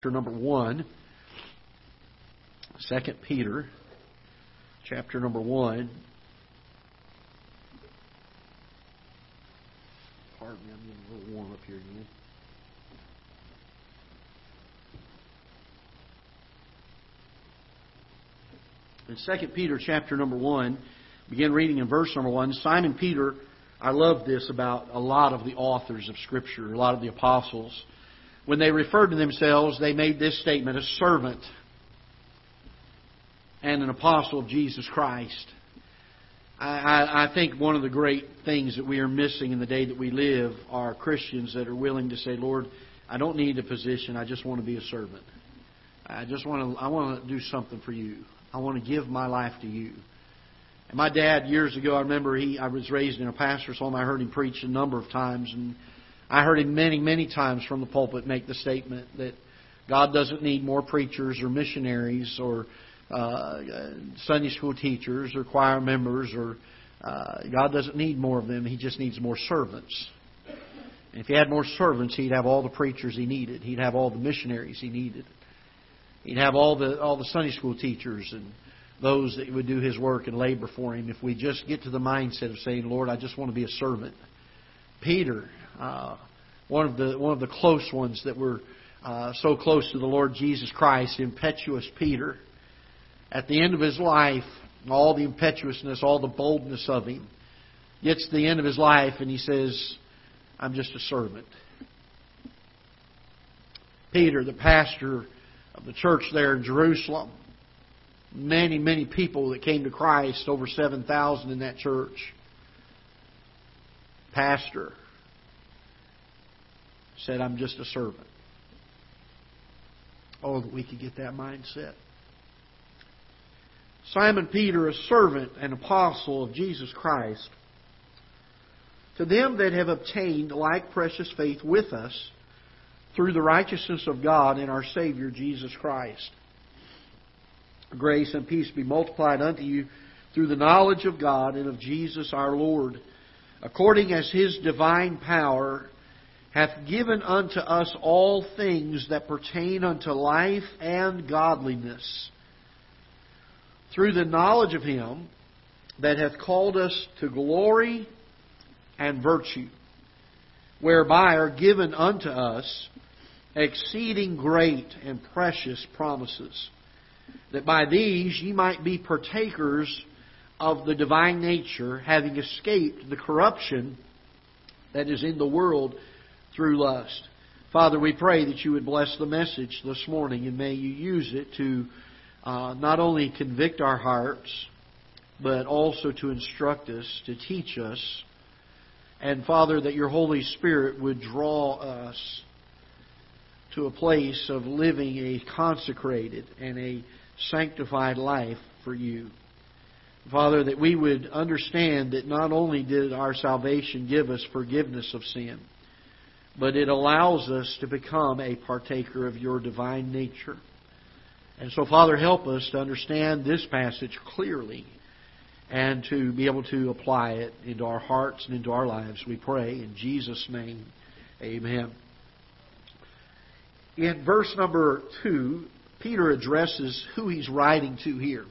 chapter number 1. 2 Peter, chapter number 1. Pardon me, I'm getting a little warm up here again. In 2 Peter, chapter number 1, begin reading in verse number 1. Simon Peter, I love this about a lot of the authors of Scripture, a lot of the apostles when they referred to themselves, they made this statement a servant and an apostle of Jesus Christ. I, I, think one of the great things that we are missing in the day that we live are Christians that are willing to say, Lord, I don't need a position, I just want to be a servant. I just want to I want to do something for you. I want to give my life to you. And my dad years ago, I remember he I was raised in a pastor's home. I heard him preach a number of times and I heard him many, many times from the pulpit make the statement that God doesn't need more preachers or missionaries or uh, Sunday school teachers or choir members or uh, God doesn't need more of them. He just needs more servants. And if he had more servants, he'd have all the preachers he needed. He'd have all the missionaries he needed. He'd have all the all the Sunday school teachers and those that would do his work and labor for him. If we just get to the mindset of saying, "Lord, I just want to be a servant." Peter uh, one of the one of the close ones that were uh, so close to the Lord Jesus Christ, impetuous Peter. At the end of his life, all the impetuousness, all the boldness of him, gets to the end of his life and he says, "I'm just a servant." Peter, the pastor of the church there in Jerusalem, many, many people that came to Christ, over 7,000 in that church. Pastor, said, I'm just a servant. Oh, that we could get that mindset. Simon Peter, a servant and apostle of Jesus Christ, to them that have obtained like precious faith with us through the righteousness of God in our Savior Jesus Christ. Grace and peace be multiplied unto you through the knowledge of God and of Jesus our Lord, according as his divine power hath given unto us all things that pertain unto life and godliness, through the knowledge of Him that hath called us to glory and virtue, whereby are given unto us exceeding great and precious promises, that by these ye might be partakers of the divine nature, having escaped the corruption that is in the world through lust. Father, we pray that you would bless the message this morning and may you use it to uh, not only convict our hearts, but also to instruct us, to teach us. And Father, that your Holy Spirit would draw us to a place of living a consecrated and a sanctified life for you. Father, that we would understand that not only did our salvation give us forgiveness of sin, but it allows us to become a partaker of your divine nature. And so, Father, help us to understand this passage clearly and to be able to apply it into our hearts and into our lives. We pray in Jesus' name. Amen. In verse number 2, Peter addresses who he's writing to here.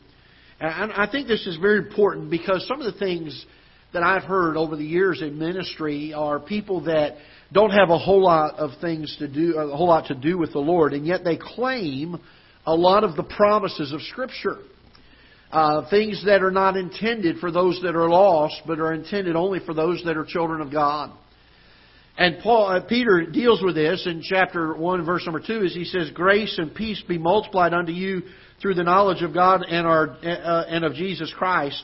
And I think this is very important because some of the things that I've heard over the years in ministry are people that don't have a whole lot of things to do, a whole lot to do with the Lord, and yet they claim a lot of the promises of Scripture. Uh, things that are not intended for those that are lost, but are intended only for those that are children of God. And Paul, uh, Peter deals with this in chapter 1, verse number 2, as he says, Grace and peace be multiplied unto you through the knowledge of God and, our, uh, and of Jesus Christ,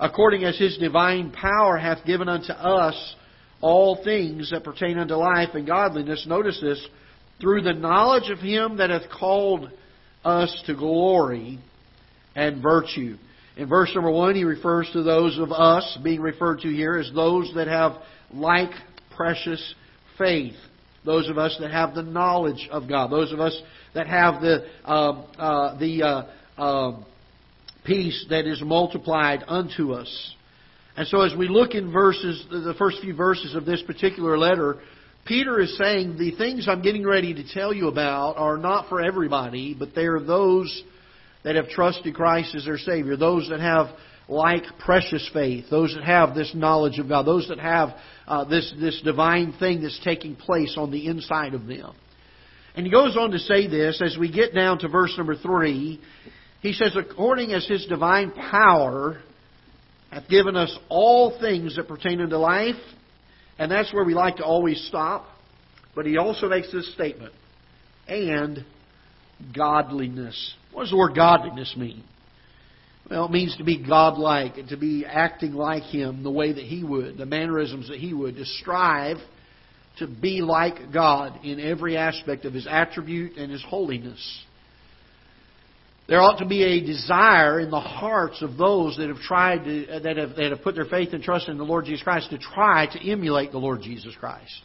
according as his divine power hath given unto us all things that pertain unto life and godliness. Notice this through the knowledge of Him that hath called us to glory and virtue. In verse number one, he refers to those of us being referred to here as those that have like precious faith. Those of us that have the knowledge of God. Those of us that have the uh, uh, the uh, um, peace that is multiplied unto us. And so as we look in verses, the first few verses of this particular letter, Peter is saying the things I'm getting ready to tell you about are not for everybody, but they are those that have trusted Christ as their Savior, those that have like precious faith, those that have this knowledge of God, those that have uh, this, this divine thing that's taking place on the inside of them. And he goes on to say this as we get down to verse number 3. He says, According as his divine power hath given us all things that pertain unto life. And that's where we like to always stop. But he also makes this statement. And godliness. What does the word godliness mean? Well, it means to be godlike, to be acting like Him the way that He would, the mannerisms that He would, to strive to be like God in every aspect of His attribute and His holiness. There ought to be a desire in the hearts of those that have tried to, uh, that have, that have put their faith and trust in the Lord Jesus Christ to try to emulate the Lord Jesus Christ.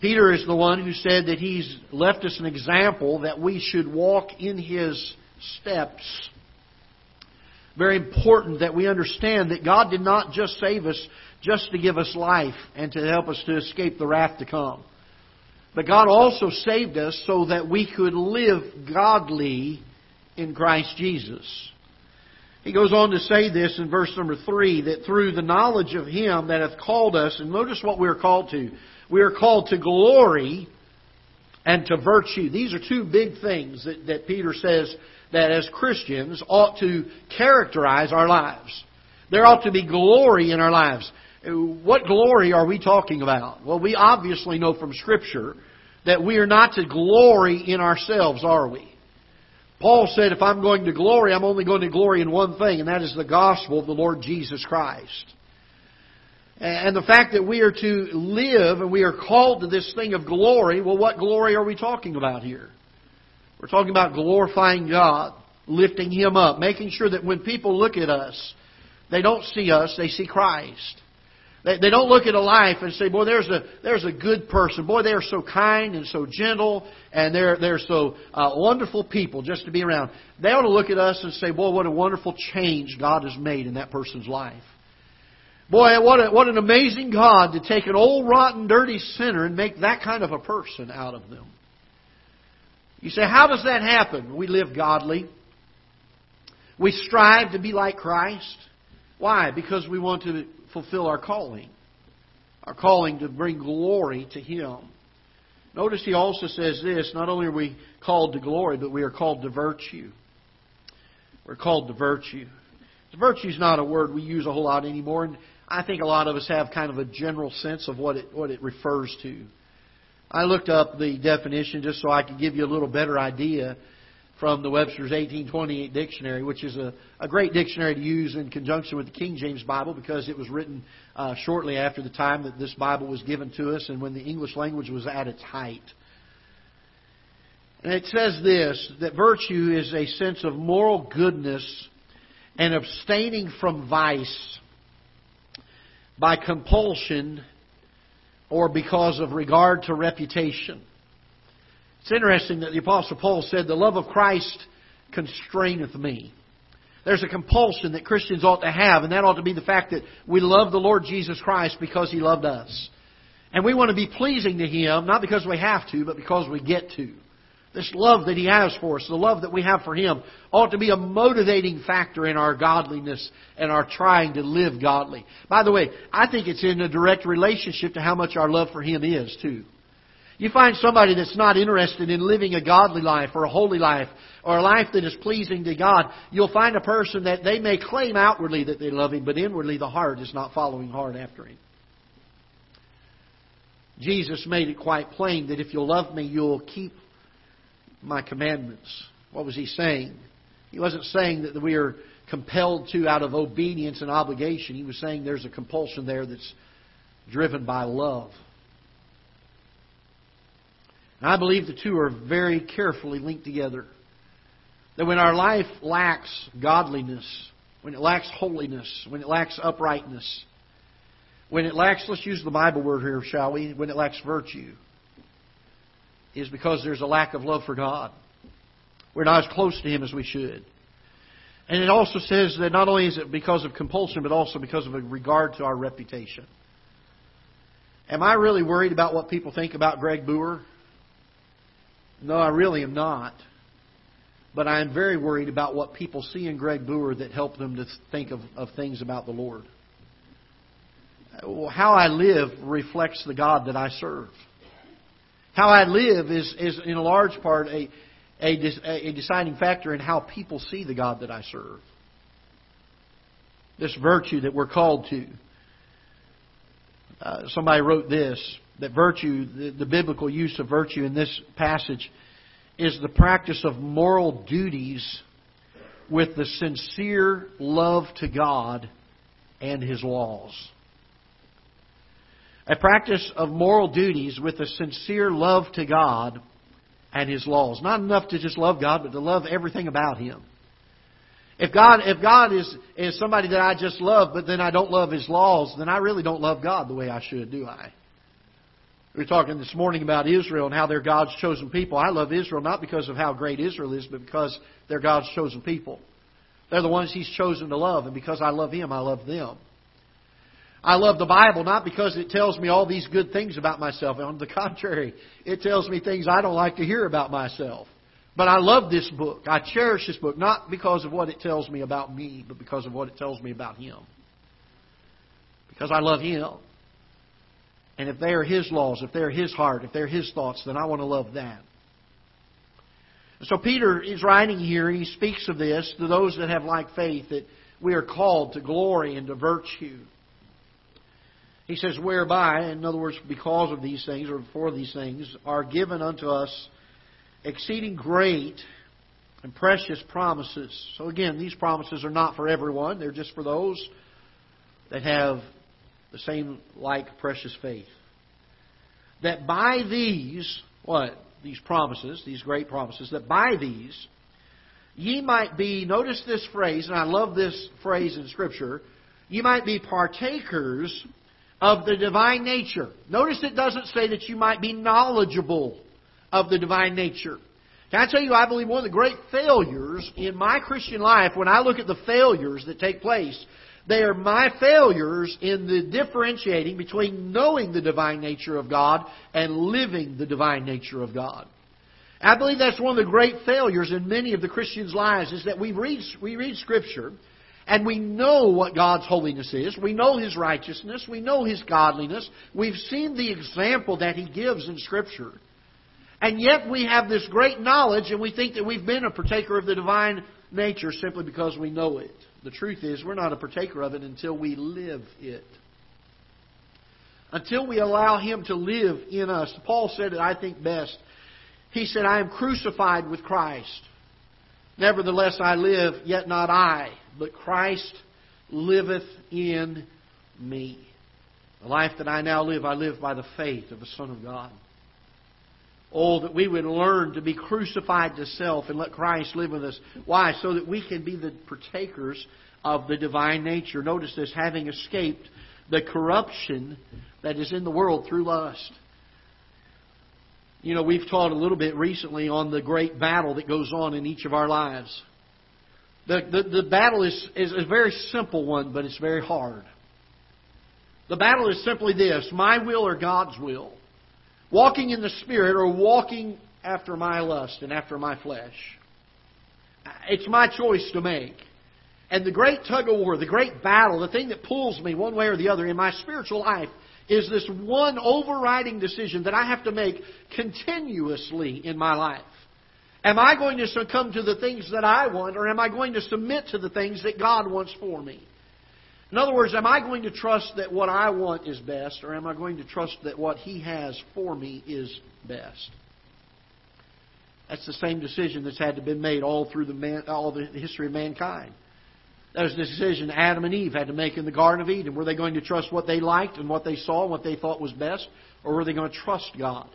Peter is the one who said that he's left us an example that we should walk in his steps. Very important that we understand that God did not just save us just to give us life and to help us to escape the wrath to come. But God also saved us so that we could live godly in Christ Jesus. He goes on to say this in verse number 3 that through the knowledge of Him that hath called us, and notice what we are called to. We are called to glory and to virtue. These are two big things that, that Peter says that as Christians ought to characterize our lives. There ought to be glory in our lives. What glory are we talking about? Well, we obviously know from Scripture that we are not to glory in ourselves, are we? Paul said, if I'm going to glory, I'm only going to glory in one thing, and that is the gospel of the Lord Jesus Christ. And the fact that we are to live and we are called to this thing of glory, well, what glory are we talking about here? We're talking about glorifying God, lifting Him up, making sure that when people look at us, they don't see us, they see Christ. They, they don't look at a life and say, boy, there's a, there's a good person. Boy, they are so kind and so gentle and they're, they're so uh, wonderful people just to be around. They ought to look at us and say, boy, what a wonderful change God has made in that person's life. Boy, what, a, what an amazing God to take an old, rotten, dirty sinner and make that kind of a person out of them. You say, how does that happen? We live godly. We strive to be like Christ. Why? Because we want to fulfill our calling. Our calling to bring glory to Him. Notice he also says this not only are we called to glory, but we are called to virtue. We're called to virtue. Virtue is not a word we use a whole lot anymore, and I think a lot of us have kind of a general sense of what it, what it refers to. I looked up the definition just so I could give you a little better idea from the Webster's 1828 dictionary, which is a, a great dictionary to use in conjunction with the King James Bible because it was written uh, shortly after the time that this Bible was given to us and when the English language was at its height. And it says this that virtue is a sense of moral goodness and abstaining from vice by compulsion or because of regard to reputation. It's interesting that the Apostle Paul said, The love of Christ constraineth me. There's a compulsion that Christians ought to have, and that ought to be the fact that we love the Lord Jesus Christ because He loved us. And we want to be pleasing to Him, not because we have to, but because we get to. This love that He has for us, the love that we have for Him, ought to be a motivating factor in our godliness and our trying to live godly. By the way, I think it's in a direct relationship to how much our love for Him is, too. You find somebody that's not interested in living a godly life or a holy life or a life that is pleasing to God, you'll find a person that they may claim outwardly that they love Him, but inwardly the heart is not following hard after Him. Jesus made it quite plain that if you'll love me, you'll keep my commandments. What was he saying? He wasn't saying that we are compelled to out of obedience and obligation. He was saying there's a compulsion there that's driven by love. And I believe the two are very carefully linked together. That when our life lacks godliness, when it lacks holiness, when it lacks uprightness, when it lacks, let's use the Bible word here, shall we? When it lacks virtue, is because there's a lack of love for God. We're not as close to Him as we should. And it also says that not only is it because of compulsion, but also because of a regard to our reputation. Am I really worried about what people think about Greg Booher? No, I really am not. But I am very worried about what people see in Greg Booher that help them to think of, of things about the Lord. How I live reflects the God that I serve. How I live is, is in a large part a, a, a deciding factor in how people see the God that I serve. This virtue that we're called to. Uh, somebody wrote this that virtue, the, the biblical use of virtue in this passage, is the practice of moral duties with the sincere love to God and His laws. A practice of moral duties with a sincere love to God and His laws. Not enough to just love God, but to love everything about Him. If God, if God is, is somebody that I just love, but then I don't love His laws, then I really don't love God the way I should, do I? We were talking this morning about Israel and how they're God's chosen people. I love Israel not because of how great Israel is, but because they're God's chosen people. They're the ones He's chosen to love, and because I love Him, I love them. I love the Bible not because it tells me all these good things about myself. On the contrary, it tells me things I don't like to hear about myself. But I love this book. I cherish this book, not because of what it tells me about me, but because of what it tells me about Him. Because I love Him. And if they are His laws, if they're His heart, if they're His thoughts, then I want to love that. So Peter is writing here, he speaks of this to those that have like faith, that we are called to glory and to virtue. He says, whereby, in other words, because of these things, or for these things, are given unto us exceeding great and precious promises. So again, these promises are not for everyone. They're just for those that have the same like precious faith. That by these, what? These promises, these great promises, that by these ye might be, notice this phrase, and I love this phrase in Scripture, ye might be partakers of the divine nature. Notice it doesn't say that you might be knowledgeable of the divine nature. Can I tell you, I believe one of the great failures in my Christian life, when I look at the failures that take place, they are my failures in the differentiating between knowing the divine nature of God and living the divine nature of God. I believe that's one of the great failures in many of the Christians' lives is that we read, we read Scripture and we know what God's holiness is. We know His righteousness. We know His godliness. We've seen the example that He gives in Scripture. And yet we have this great knowledge and we think that we've been a partaker of the divine nature simply because we know it. The truth is, we're not a partaker of it until we live it. Until we allow Him to live in us. Paul said it, I think, best. He said, I am crucified with Christ. Nevertheless, I live, yet not I, but Christ liveth in me. The life that I now live, I live by the faith of the Son of God. Oh, that we would learn to be crucified to self and let Christ live with us. Why? So that we can be the partakers of the divine nature. Notice this, having escaped the corruption that is in the world through lust. You know, we've taught a little bit recently on the great battle that goes on in each of our lives. The, the, the battle is, is a very simple one, but it's very hard. The battle is simply this my will or God's will walking in the Spirit or walking after my lust and after my flesh. It's my choice to make. And the great tug of war, the great battle, the thing that pulls me one way or the other in my spiritual life is this one overriding decision that I have to make continuously in my life. Am I going to succumb to the things that I want, or am I going to submit to the things that God wants for me? In other words, am I going to trust that what I want is best, or am I going to trust that what He has for me is best? That's the same decision that's had to be made all through the man, all the history of mankind. That was the decision Adam and Eve had to make in the Garden of Eden. Were they going to trust what they liked and what they saw and what they thought was best, or were they going to trust God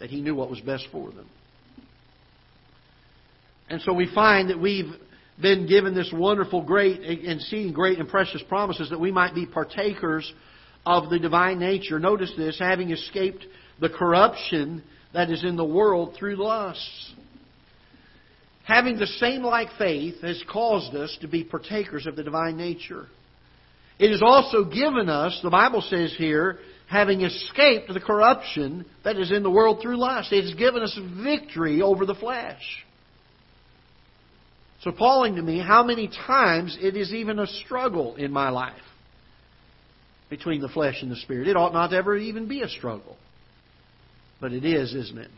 that He knew what was best for them? And so we find that we've been given this wonderful, great, and seeing great and precious promises that we might be partakers of the divine nature. Notice this, having escaped the corruption that is in the world through lusts. Having the same like faith has caused us to be partakers of the divine nature. It has also given us, the Bible says here, having escaped the corruption that is in the world through lust. It has given us victory over the flesh. It's appalling to me how many times it is even a struggle in my life between the flesh and the spirit. It ought not ever even be a struggle. But it is, isn't it?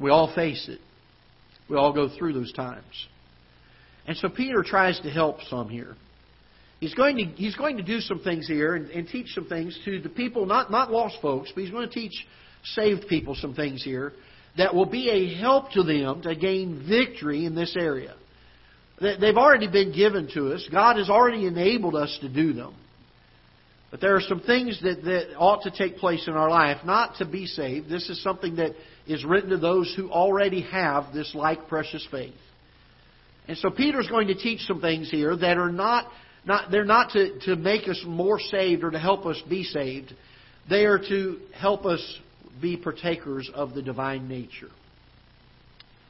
We all face it. We all go through those times. And so Peter tries to help some here. He's going to, he's going to do some things here and, and teach some things to the people, not, not lost folks, but he's going to teach saved people some things here that will be a help to them to gain victory in this area. They've already been given to us. God has already enabled us to do them. But there are some things that, that ought to take place in our life, not to be saved. This is something that is written to those who already have this like precious faith. And so Peter's going to teach some things here that are not, not they're not to, to make us more saved or to help us be saved. They are to help us be partakers of the divine nature.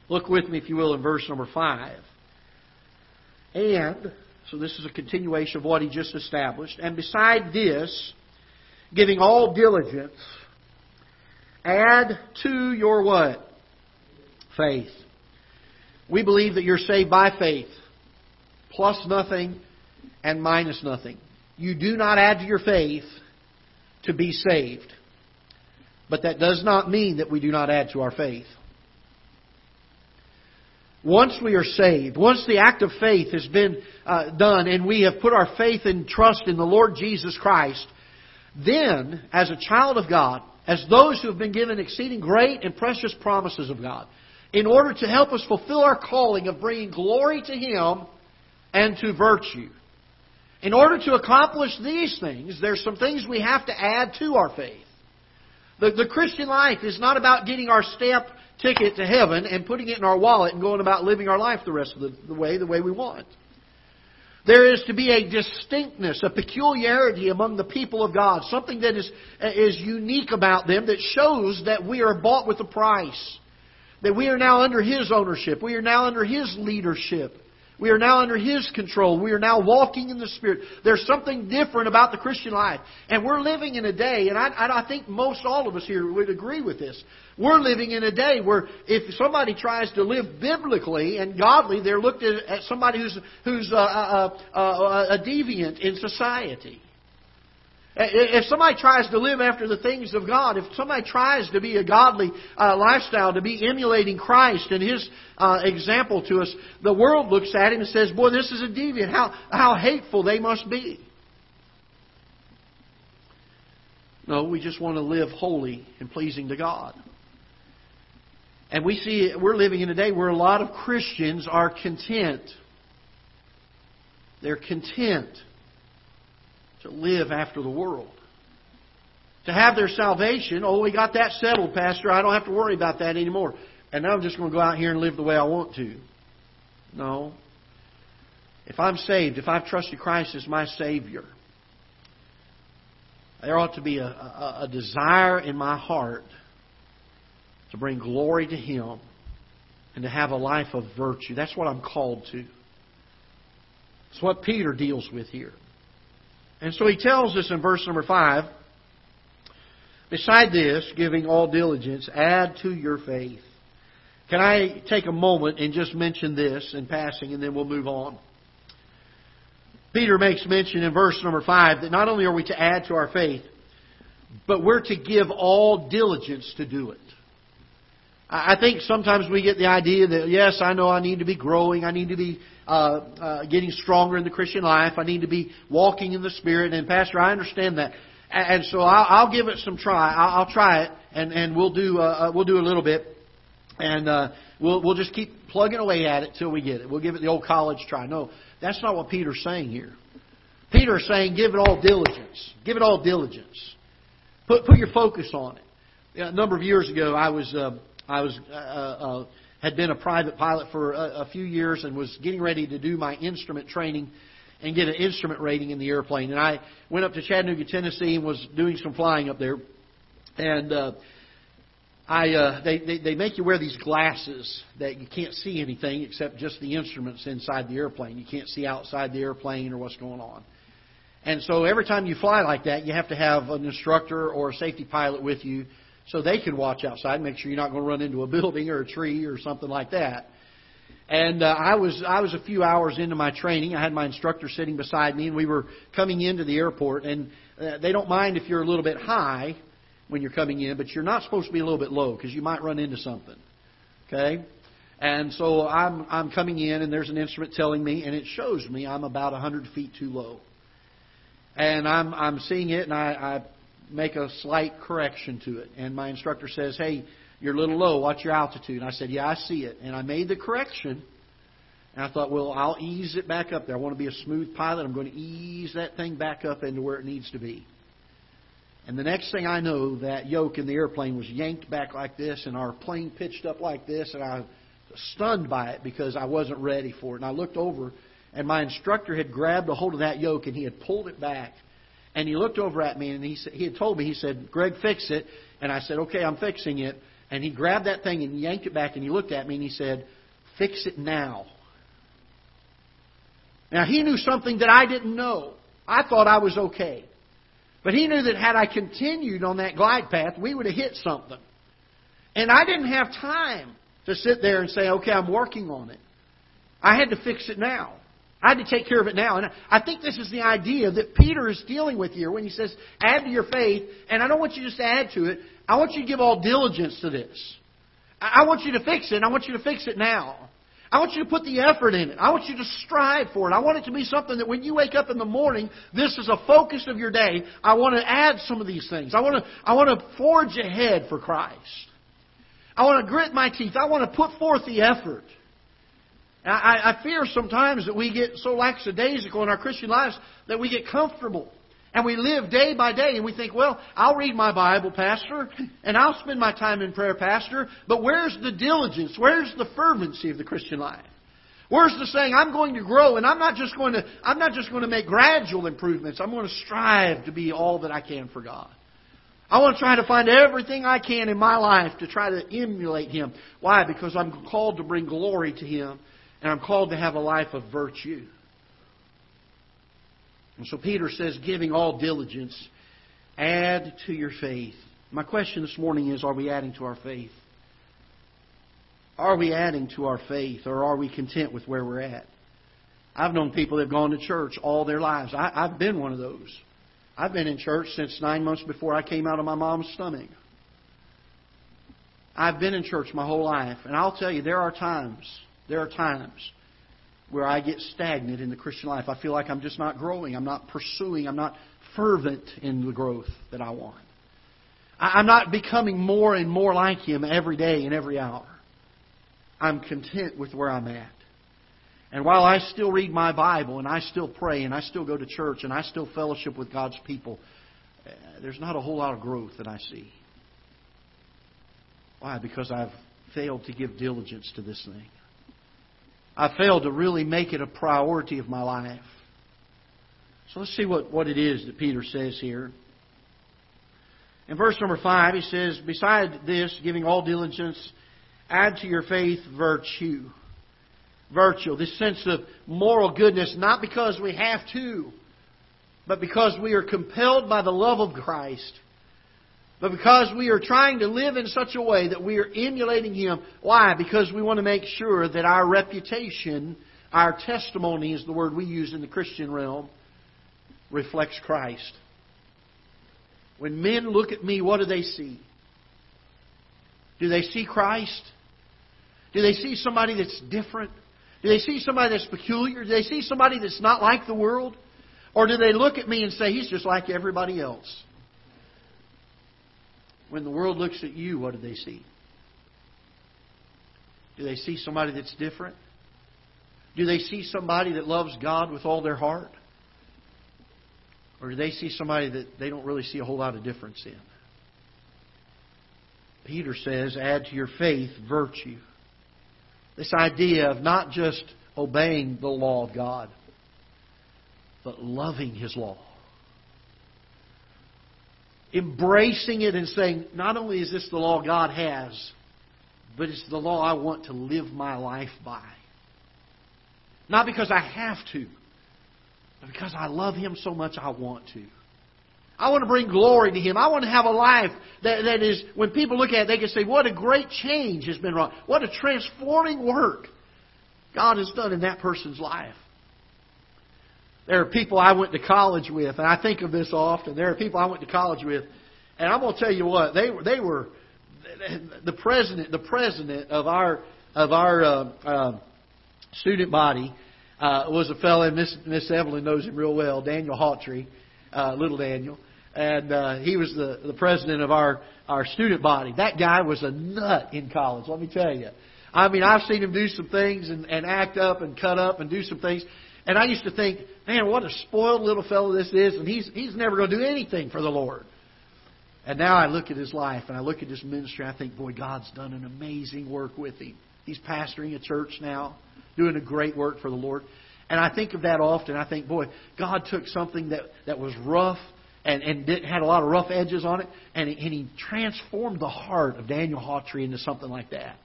Look with me, if you will, in verse number 5. And, so this is a continuation of what he just established. And beside this, giving all diligence, add to your what? Faith. We believe that you're saved by faith, plus nothing and minus nothing. You do not add to your faith to be saved. But that does not mean that we do not add to our faith. Once we are saved, once the act of faith has been uh, done and we have put our faith and trust in the Lord Jesus Christ, then, as a child of God, as those who have been given exceeding great and precious promises of God, in order to help us fulfill our calling of bringing glory to Him and to virtue. In order to accomplish these things, there's some things we have to add to our faith. The, the Christian life is not about getting our step ticket to heaven and putting it in our wallet and going about living our life the rest of the, the way the way we want. There is to be a distinctness, a peculiarity among the people of God, something that is, is unique about them that shows that we are bought with a price, that we are now under His ownership, we are now under His leadership. We are now under His control. We are now walking in the Spirit. There's something different about the Christian life. And we're living in a day, and I, I think most all of us here would agree with this. We're living in a day where if somebody tries to live biblically and godly, they're looked at as somebody who's, who's a, a, a, a deviant in society. If somebody tries to live after the things of God, if somebody tries to be a godly uh, lifestyle, to be emulating Christ and His uh, example to us, the world looks at him and says, Boy, this is a deviant. How, how hateful they must be. No, we just want to live holy and pleasing to God. And we see we're living in a day where a lot of Christians are content. They're content to live after the world. To have their salvation, oh, we got that settled, Pastor. I don't have to worry about that anymore. And now I'm just going to go out here and live the way I want to. No. If I'm saved, if I've trusted Christ as my Savior, there ought to be a, a, a desire in my heart to bring glory to Him and to have a life of virtue. That's what I'm called to. It's what Peter deals with here. And so he tells us in verse number 5 Beside this, giving all diligence, add to your faith. Can I take a moment and just mention this in passing, and then we'll move on? Peter makes mention in verse number 5 that not only are we to add to our faith, but we're to give all diligence to do it. I think sometimes we get the idea that, yes, I know I need to be growing, I need to be uh, uh, getting stronger in the Christian life. I need to be walking in the Spirit. And Pastor, I understand that, and so I'll, I'll give it some try. I'll, I'll try it, and and we'll do uh, uh, we'll do a little bit, and uh, we'll we'll just keep plugging away at it till we get it. We'll give it the old college try. No, that's not what Peter's saying here. Peter's saying, give it all diligence. Give it all diligence. Put put your focus on it. A number of years ago, I was uh, I was uh, uh, had been a private pilot for a, a few years and was getting ready to do my instrument training and get an instrument rating in the airplane. And I went up to Chattanooga, Tennessee, and was doing some flying up there. And uh, I uh, they, they they make you wear these glasses that you can't see anything except just the instruments inside the airplane. You can't see outside the airplane or what's going on. And so every time you fly like that, you have to have an instructor or a safety pilot with you so they can watch outside, make sure you're not going to run into a building or a tree or something like that. And uh, I was I was a few hours into my training. I had my instructor sitting beside me, and we were coming into the airport. And uh, they don't mind if you're a little bit high when you're coming in, but you're not supposed to be a little bit low because you might run into something. Okay. And so I'm I'm coming in, and there's an instrument telling me, and it shows me I'm about 100 feet too low. And I'm I'm seeing it, and I make a slight correction to it. And my instructor says, "Hey, you're a little low. What's your altitude?" And I said, "Yeah, I see it." And I made the correction. And I thought, well, I'll ease it back up there. I want to be a smooth pilot. I'm going to ease that thing back up into where it needs to be. And the next thing I know, that yoke in the airplane was yanked back like this, and our plane pitched up like this, and I was stunned by it because I wasn't ready for it. And I looked over, and my instructor had grabbed a hold of that yoke, and he had pulled it back. And he looked over at me, and he, he had told me, he said, Greg, fix it. And I said, okay, I'm fixing it. And he grabbed that thing and yanked it back, and he looked at me, and he said, fix it now. Now, he knew something that I didn't know. I thought I was okay. But he knew that had I continued on that glide path, we would have hit something. And I didn't have time to sit there and say, okay, I'm working on it. I had to fix it now. I had to take care of it now. And I think this is the idea that Peter is dealing with here when he says, add to your faith. And I don't want you just to add to it. I want you to give all diligence to this. I want you to fix it. I want you to fix it now. I want you to put the effort in it. I want you to strive for it. I want it to be something that when you wake up in the morning, this is a focus of your day. I want to add some of these things. I want to, I want to forge ahead for Christ. I want to grit my teeth. I want to put forth the effort. I, I fear sometimes that we get so lackadaisical in our Christian lives that we get comfortable. And we live day by day and we think, well, I'll read my Bible, Pastor, and I'll spend my time in prayer, Pastor, but where's the diligence? Where's the fervency of the Christian life? Where's the saying, I'm going to grow and I'm not just going to, I'm not just going to make gradual improvements. I'm going to strive to be all that I can for God. I want to try to find everything I can in my life to try to emulate Him. Why? Because I'm called to bring glory to Him and I'm called to have a life of virtue. And so Peter says, giving all diligence, add to your faith. My question this morning is are we adding to our faith? Are we adding to our faith or are we content with where we're at? I've known people that have gone to church all their lives. I, I've been one of those. I've been in church since nine months before I came out of my mom's stomach. I've been in church my whole life. And I'll tell you, there are times, there are times where I get stagnant in the Christian life. I feel like I'm just not growing. I'm not pursuing. I'm not fervent in the growth that I want. I'm not becoming more and more like Him every day and every hour. I'm content with where I'm at. And while I still read my Bible and I still pray and I still go to church and I still fellowship with God's people, eh, there's not a whole lot of growth that I see. Why? Because I've failed to give diligence to this thing. I failed to really make it a priority of my life. So let's see what, what it is that Peter says here. In verse number 5, he says, Beside this, giving all diligence, add to your faith virtue. Virtue, this sense of moral goodness, not because we have to, but because we are compelled by the love of Christ but because we are trying to live in such a way that we are emulating Him. Why? Because we want to make sure that our reputation, our testimony is the word we use in the Christian realm, reflects Christ. When men look at me, what do they see? Do they see Christ? Do they see somebody that's different? Do they see somebody that's peculiar? Do they see somebody that's not like the world? Or do they look at me and say, he's just like everybody else? When the world looks at you, what do they see? Do they see somebody that's different? Do they see somebody that loves God with all their heart? Or do they see somebody that they don't really see a whole lot of difference in? Peter says, add to your faith virtue. This idea of not just obeying the law of God, but loving His law embracing it and saying, not only is this the law God has, but it's the law I want to live my life by. Not because I have to, but because I love Him so much, I want to. I want to bring glory to Him. I want to have a life that, that is, when people look at it, they can say, what a great change has been wrought. What a transforming work God has done in that person's life. There are people I went to college with, and I think of this often. There are people I went to college with, and I'm going to tell you what they were. They were the president. The president of our of our uh, uh, student body uh, was a fellow, and Miss Miss Evelyn knows him real well, Daniel Hawtrey, uh, little Daniel, and uh, he was the the president of our our student body. That guy was a nut in college. Let me tell you. I mean, I've seen him do some things and, and act up and cut up and do some things. And I used to think, man, what a spoiled little fellow this is, and he's he's never going to do anything for the Lord. And now I look at his life and I look at his ministry. I think, boy, God's done an amazing work with him. He's pastoring a church now, doing a great work for the Lord. And I think of that often. I think, boy, God took something that, that was rough and, and did, had a lot of rough edges on it, and and he transformed the heart of Daniel Hawtrey into something like that.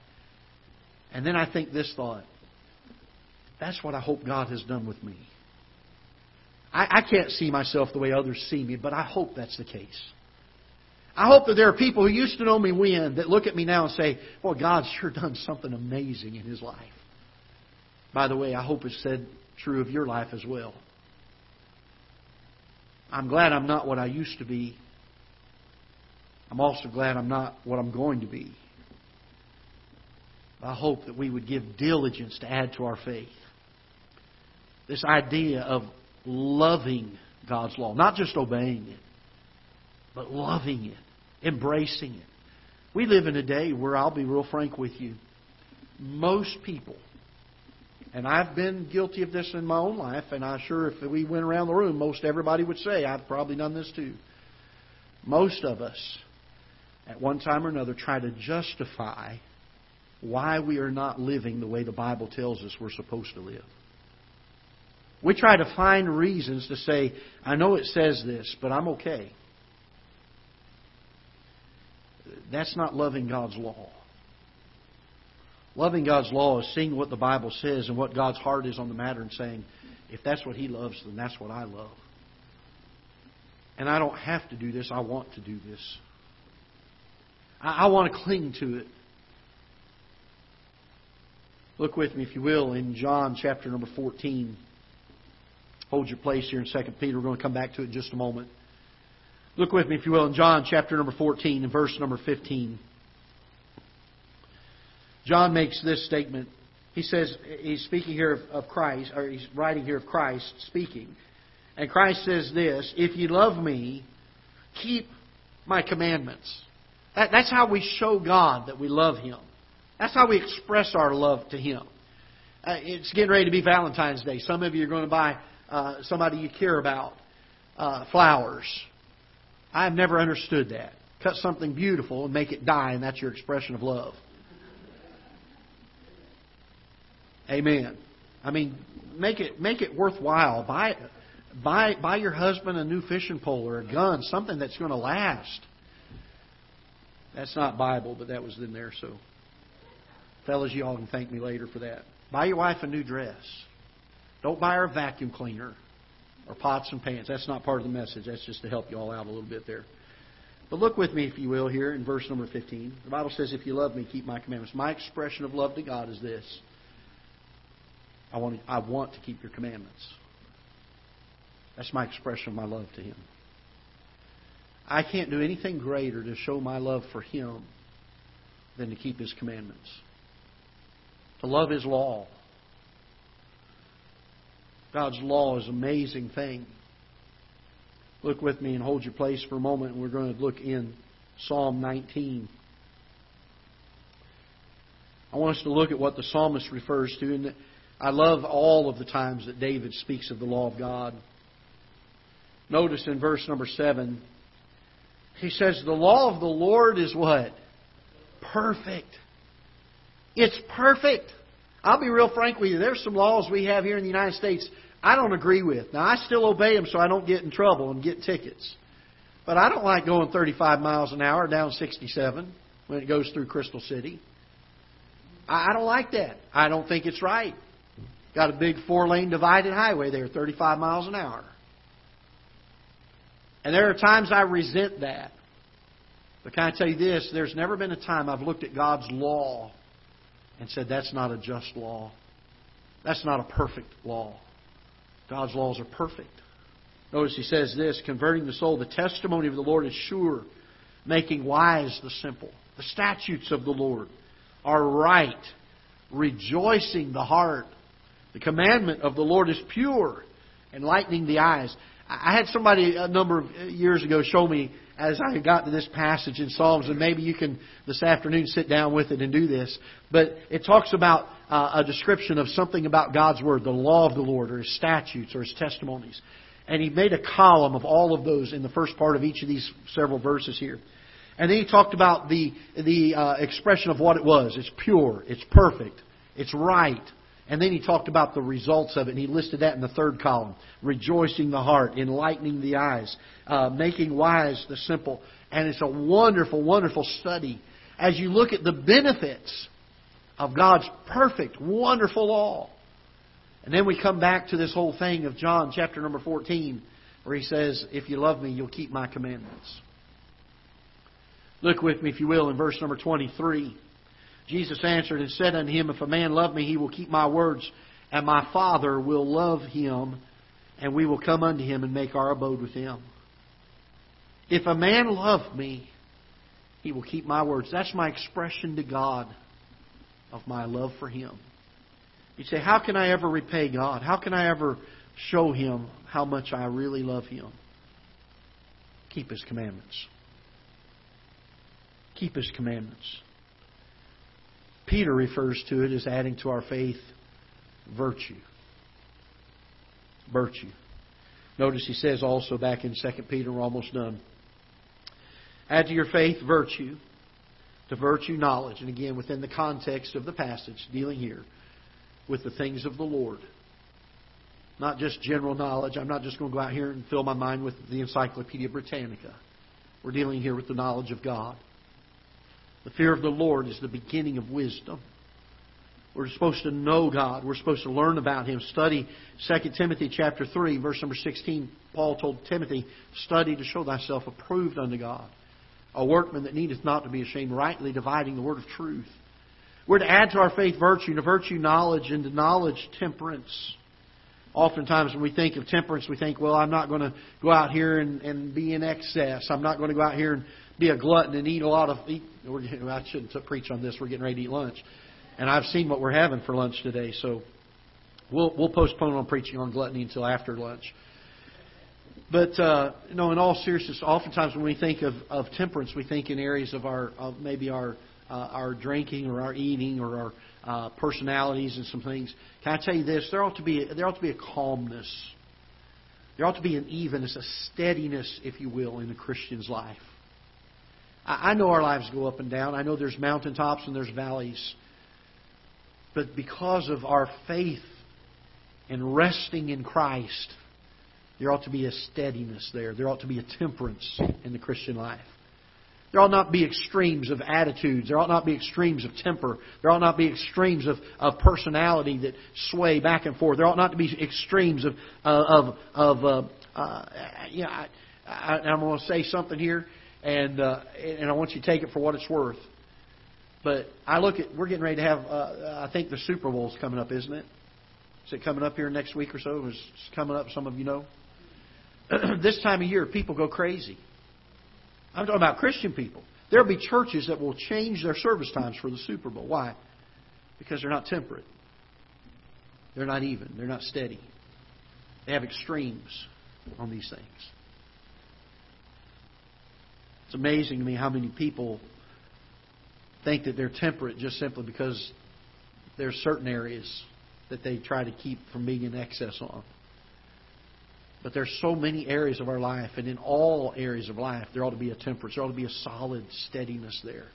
And then I think this thought that's what I hope God has done with me. I, I can't see myself the way others see me, but I hope that's the case. I hope that there are people who used to know me when that look at me now and say, Boy, God's sure done something amazing in his life. By the way, I hope it's said true of your life as well. I'm glad I'm not what I used to be. I'm also glad I'm not what I'm going to be. I hope that we would give diligence to add to our faith this idea of loving God's law, not just obeying it, but loving it, embracing it. We live in a day where I'll be real frank with you. Most people, and I've been guilty of this in my own life, and I'm sure if we went around the room, most everybody would say, I've probably done this too. Most of us, at one time or another, try to justify why we are not living the way the Bible tells us we're supposed to live. We try to find reasons to say, I know it says this, but I'm okay. That's not loving God's law. Loving God's law is seeing what the Bible says and what God's heart is on the matter and saying, if that's what He loves, then that's what I love. And I don't have to do this, I want to do this. I, I want to cling to it. Look with me, if you will, in John chapter number 14. Hold your place here in 2 Peter. We're going to come back to it in just a moment. Look with me, if you will, in John chapter number 14 and verse number 15. John makes this statement. He says, he's speaking here of, Christ, or he's writing here of Christ speaking. And Christ says this If you love me, keep my commandments. That, that's how we show God that we love Him. That's how we express our love to Him. Uh, it's getting ready to be Valentine's Day. Some of you are going to buy uh, somebody you care about uh, flowers. I've never understood that. Cut something beautiful and make it die, and that's your expression of love. Amen. I mean, make it make it worthwhile. Buy buy buy your husband a new fishing pole or a gun, something that's going to last. That's not Bible, but that was in there. So, fellas, you all can thank me later for that. Buy your wife a new dress. Don't buy a vacuum cleaner or pots and pans. That's not part of the message. That's just to help you all out a little bit there. But look with me, if you will, here in verse number 15. The Bible says, If you love me, keep my commandments. My expression of love to God is this I want, I want to keep your commandments. That's my expression of my love to Him. I can't do anything greater to show my love for Him than to keep His commandments. To love His law God's law is an amazing thing. Look with me and hold your place for a moment. And we're going to look in Psalm 19. I want us to look at what the psalmist refers to. And I love all of the times that David speaks of the law of God. Notice in verse number 7, he says, The law of the Lord is what? Perfect. It's perfect. I'll be real frank with you. There's some laws we have here in the United States I don't agree with. Now, I still obey them so I don't get in trouble and get tickets. But I don't like going 35 miles an hour down 67 when it goes through Crystal City. I don't like that. I don't think it's right. Got a big four lane divided highway there, 35 miles an hour. And there are times I resent that. But can I tell you this? There's never been a time I've looked at God's law and said, that's not a just law. That's not a perfect law. God's laws are perfect. Notice he says this converting the soul, the testimony of the Lord is sure, making wise the simple. The statutes of the Lord are right, rejoicing the heart. The commandment of the Lord is pure, enlightening the eyes. I had somebody a number of years ago show me as I got to this passage in Psalms, and maybe you can this afternoon sit down with it and do this. But it talks about uh, a description of something about God's Word, the law of the Lord, or His statutes, or His testimonies. And he made a column of all of those in the first part of each of these several verses here. And then he talked about the, the uh, expression of what it was. It's pure, it's perfect, it's right. And then he talked about the results of it, and he listed that in the third column. Rejoicing the heart, enlightening the eyes, uh, making wise the simple. And it's a wonderful, wonderful study as you look at the benefits of God's perfect, wonderful law. And then we come back to this whole thing of John chapter number 14, where he says, If you love me, you'll keep my commandments. Look with me, if you will, in verse number 23. Jesus answered and said unto him, If a man love me, he will keep my words, and my Father will love him, and we will come unto him and make our abode with him. If a man love me, he will keep my words. That's my expression to God of my love for him. You say, How can I ever repay God? How can I ever show him how much I really love him? Keep his commandments. Keep his commandments. Peter refers to it as adding to our faith virtue. Virtue. Notice he says also back in 2 Peter, we're almost done. Add to your faith virtue, to virtue knowledge. And again, within the context of the passage, dealing here with the things of the Lord. Not just general knowledge. I'm not just going to go out here and fill my mind with the Encyclopedia Britannica. We're dealing here with the knowledge of God. The fear of the Lord is the beginning of wisdom. We're supposed to know God. We're supposed to learn about Him. Study 2 Timothy chapter 3, verse number 16. Paul told Timothy, Study to show thyself approved unto God. A workman that needeth not to be ashamed, rightly dividing the word of truth. We're to add to our faith virtue, to virtue knowledge, and to knowledge temperance. Oftentimes, when we think of temperance, we think, well, I'm not going to go out here and, and be in excess. I'm not going to go out here and be a glutton and eat a lot of. Eat, I shouldn't preach on this. We're getting ready to eat lunch, and I've seen what we're having for lunch today. So we'll we'll postpone on preaching on gluttony until after lunch. But uh, you in all seriousness, oftentimes when we think of, of temperance, we think in areas of our of maybe our uh, our drinking or our eating or our uh, personalities and some things. Can I tell you this? There ought to be there ought to be a calmness. There ought to be an evenness, a steadiness, if you will, in the Christian's life. I know our lives go up and down. I know there's mountaintops and there's valleys. But because of our faith and resting in Christ, there ought to be a steadiness there. There ought to be a temperance in the Christian life. There ought not be extremes of attitudes. There ought not be extremes of temper. There ought not be extremes of, of personality that sway back and forth. There ought not to be extremes of of of. Uh, uh, you know, I, I, I'm going to say something here and uh, and I want you to take it for what it's worth. But I look at we're getting ready to have uh, I think the Super Bowl's coming up, isn't it? Is it coming up here next week or so? It's coming up. Some of you know. this time of year, people go crazy. I'm talking about Christian people. There'll be churches that will change their service times for the Super Bowl. Why? Because they're not temperate. They're not even. They're not steady. They have extremes on these things. It's amazing to me how many people think that they're temperate just simply because there's certain areas that they try to keep from being in excess on. But there's so many areas of our life, and in all areas of life, there ought to be a temperance. There ought to be a solid steadiness there.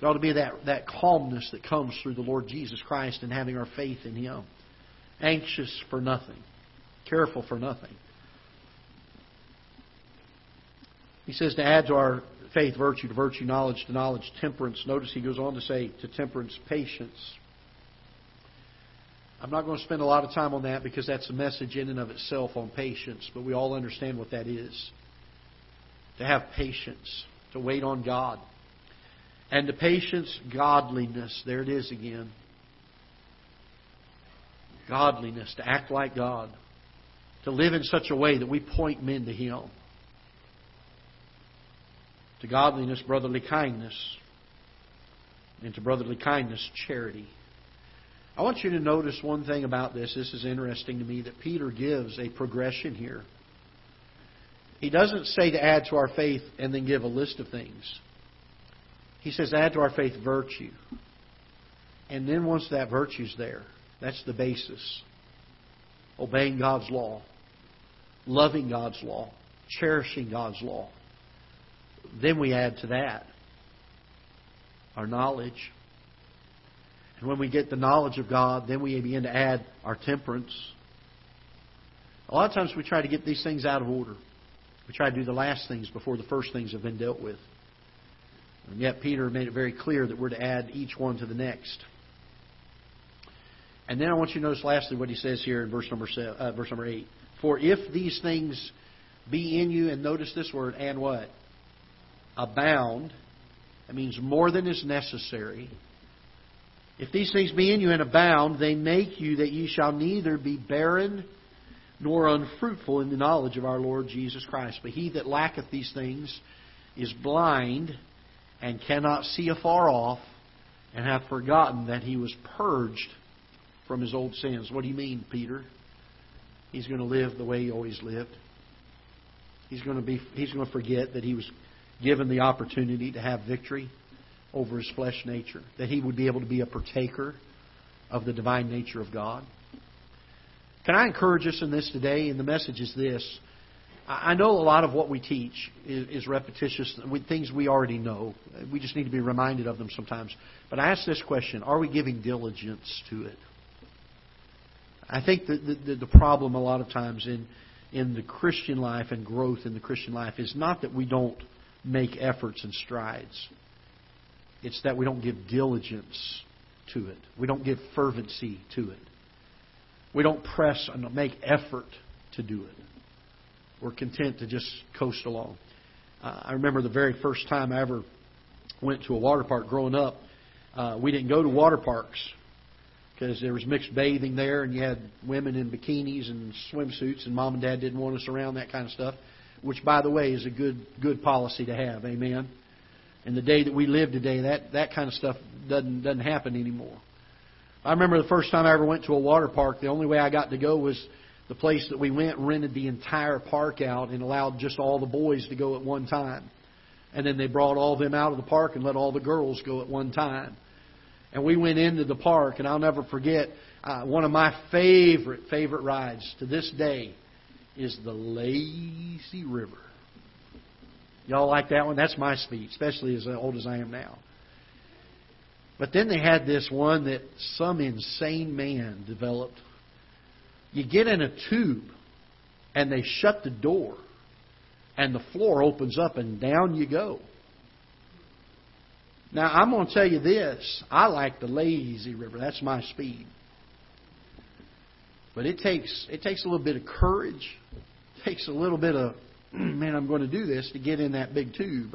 There ought to be that, that calmness that comes through the Lord Jesus Christ and having our faith in Him. Anxious for nothing, careful for nothing. He says to add to our faith virtue, to virtue knowledge, to knowledge temperance. Notice he goes on to say to temperance patience. I'm not going to spend a lot of time on that because that's a message in and of itself on patience, but we all understand what that is. To have patience, to wait on God. And to patience, godliness. There it is again. Godliness, to act like God. To live in such a way that we point men to Him. To godliness, brotherly kindness. And to brotherly kindness, charity. I want you to notice one thing about this. This is interesting to me that Peter gives a progression here. He doesn't say to add to our faith and then give a list of things. He says add to our faith virtue. And then once that virtue's there, that's the basis. Obeying God's law, loving God's law, cherishing God's law. Then we add to that our knowledge, and when we get the knowledge of God, then we begin to add our temperance. A lot of times we try to get these things out of order. We try to do the last things before the first things have been dealt with. And yet Peter made it very clear that we're to add each one to the next. And then I want you to notice lastly what he says here in verse number seven, uh, verse number eight. For if these things be in you, and notice this word, and what? Abound. That means more than is necessary. If these things be in you and abound, they make you that ye shall neither be barren nor unfruitful in the knowledge of our Lord Jesus Christ. But he that lacketh these things is blind and cannot see afar off, and hath forgotten that he was purged from his old sins. What do you mean, Peter? He's going to live the way he always lived. He's going to be he's going to forget that he was given the opportunity to have victory over his flesh nature, that he would be able to be a partaker of the divine nature of God. Can I encourage us in this today? And the message is this. I know a lot of what we teach is, repetitious, things we already know. We just need to be reminded of them sometimes. But I ask this question Are we giving diligence to it? I think the, the problem a lot of times in, in the Christian life and growth in the Christian life is not that we don't make efforts and strides. It's that we don't give diligence to it. We don't give fervency to it. We don't press and make effort to do it. We're content to just coast along. Uh, I remember the very first time I ever went to a water park growing up. Uh, we didn't go to water parks because there was mixed bathing there, and you had women in bikinis and swimsuits, and mom and dad didn't want us around that kind of stuff. Which, by the way, is a good good policy to have. Amen in the day that we live today, that, that kind of stuff doesn't, doesn't happen anymore. I remember the first time I ever went to a water park, the only way I got to go was the place that we went rented the entire park out and allowed just all the boys to go at one time. And then they brought all of them out of the park and let all the girls go at one time. And we went into the park, and I'll never forget uh, one of my favorite, favorite rides to this day is the Lazy River. Y'all like that one? That's my speed, especially as old as I am now. But then they had this one that some insane man developed. You get in a tube and they shut the door and the floor opens up and down you go. Now I'm going to tell you this. I like the lazy river. That's my speed. But it takes it takes a little bit of courage. It takes a little bit of man, I'm going to do this to get in that big tube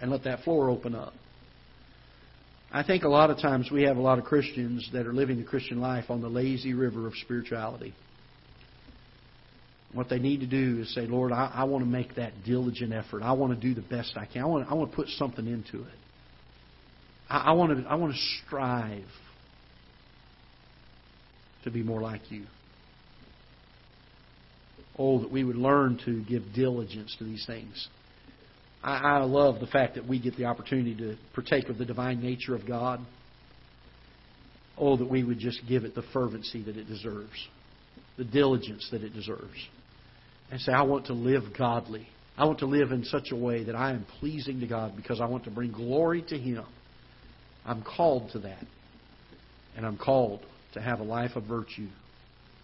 and let that floor open up. I think a lot of times we have a lot of Christians that are living the Christian life on the lazy river of spirituality. What they need to do is say, Lord, I, I want to make that diligent effort. I want to do the best I can. I want, I want to put something into it. I, I, want to, I want to strive to be more like you. Oh, that we would learn to give diligence to these things. I, I love the fact that we get the opportunity to partake of the divine nature of God. Oh, that we would just give it the fervency that it deserves, the diligence that it deserves. And say, I want to live godly. I want to live in such a way that I am pleasing to God because I want to bring glory to Him. I'm called to that. And I'm called to have a life of virtue,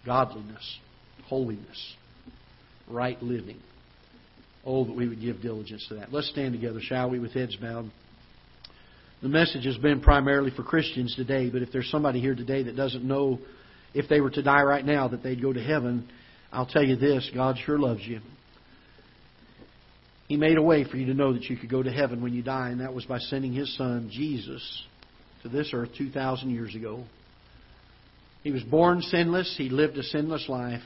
godliness, holiness right living. Oh, that we would give diligence to that. Let's stand together, shall we, with heads bowed. The message has been primarily for Christians today, but if there's somebody here today that doesn't know if they were to die right now, that they'd go to heaven. I'll tell you this God sure loves you. He made a way for you to know that you could go to heaven when you die, and that was by sending His Son, Jesus, to this earth 2,000 years ago. He was born sinless, He lived a sinless life.